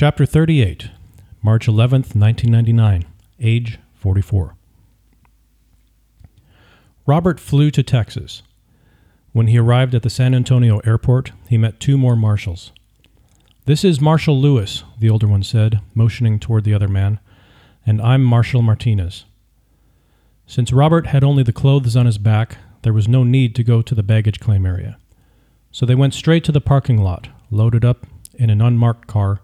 Chapter 38, March 11th, 1999, age 44. Robert flew to Texas. When he arrived at the San Antonio airport, he met two more marshals. This is Marshal Lewis, the older one said, motioning toward the other man, and I'm Marshal Martinez. Since Robert had only the clothes on his back, there was no need to go to the baggage claim area. So they went straight to the parking lot, loaded up in an unmarked car,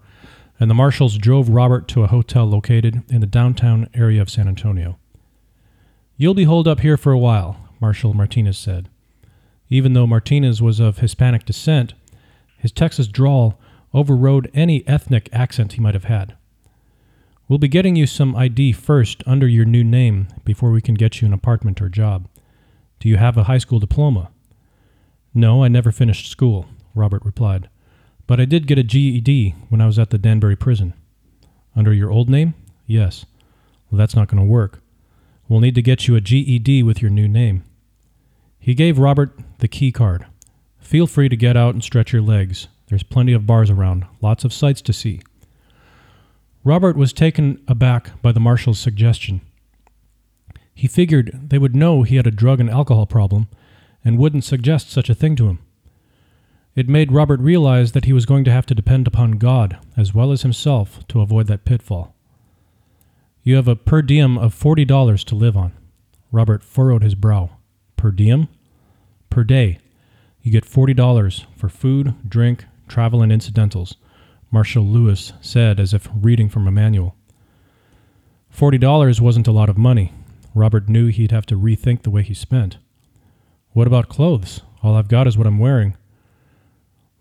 and the marshals drove Robert to a hotel located in the downtown area of San Antonio. You'll be holed up here for a while, Marshal Martinez said. Even though Martinez was of Hispanic descent, his Texas drawl overrode any ethnic accent he might have had. We'll be getting you some ID first under your new name before we can get you an apartment or job. Do you have a high school diploma? No, I never finished school, Robert replied. But I did get a GED when I was at the Danbury prison. Under your old name? Yes. Well, that's not going to work. We'll need to get you a GED with your new name. He gave Robert the key card. Feel free to get out and stretch your legs. There's plenty of bars around, lots of sights to see. Robert was taken aback by the marshal's suggestion. He figured they would know he had a drug and alcohol problem and wouldn't suggest such a thing to him. It made Robert realize that he was going to have to depend upon God as well as himself to avoid that pitfall. You have a per diem of $40 to live on. Robert furrowed his brow. Per diem? Per day. You get $40 for food, drink, travel, and incidentals, Marshal Lewis said as if reading from a manual. $40 wasn't a lot of money. Robert knew he'd have to rethink the way he spent. What about clothes? All I've got is what I'm wearing.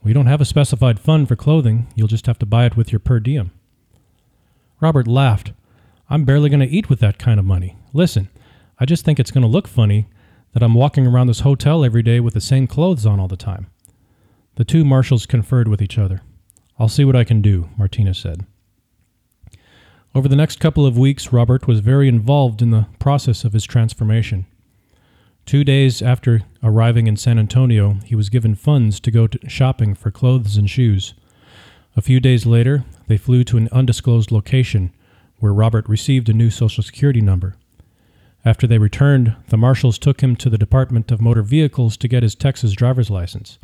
We don't have a specified fund for clothing. You'll just have to buy it with your per diem. Robert laughed. I'm barely going to eat with that kind of money. Listen, I just think it's going to look funny that I'm walking around this hotel every day with the same clothes on all the time. The two marshals conferred with each other. I'll see what I can do, Martinez said. Over the next couple of weeks, Robert was very involved in the process of his transformation. Two days after arriving in San Antonio, he was given funds to go to shopping for clothes and shoes. A few days later, they flew to an undisclosed location where Robert received a new Social Security number. After they returned, the marshals took him to the Department of Motor Vehicles to get his Texas driver's license.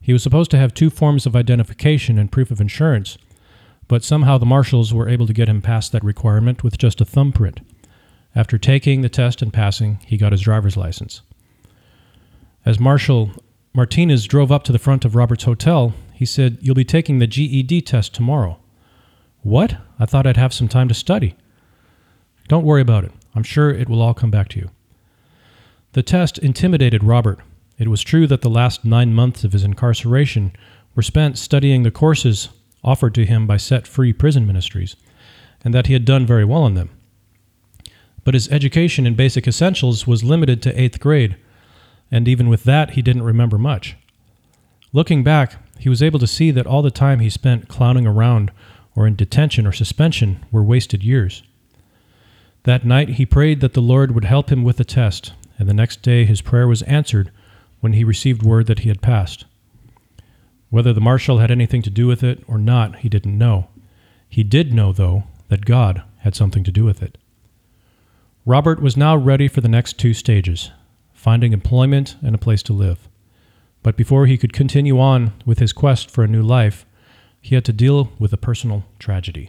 He was supposed to have two forms of identification and proof of insurance, but somehow the marshals were able to get him past that requirement with just a thumbprint. After taking the test and passing, he got his driver's license. As Marshal Martinez drove up to the front of Robert's hotel, he said, You'll be taking the GED test tomorrow. What? I thought I'd have some time to study. Don't worry about it. I'm sure it will all come back to you. The test intimidated Robert. It was true that the last nine months of his incarceration were spent studying the courses offered to him by set free prison ministries, and that he had done very well in them. But his education in basic essentials was limited to eighth grade, and even with that, he didn't remember much. Looking back, he was able to see that all the time he spent clowning around or in detention or suspension were wasted years. That night, he prayed that the Lord would help him with the test, and the next day his prayer was answered when he received word that he had passed. Whether the marshal had anything to do with it or not, he didn't know. He did know, though, that God had something to do with it. Robert was now ready for the next two stages finding employment and a place to live. But before he could continue on with his quest for a new life, he had to deal with a personal tragedy.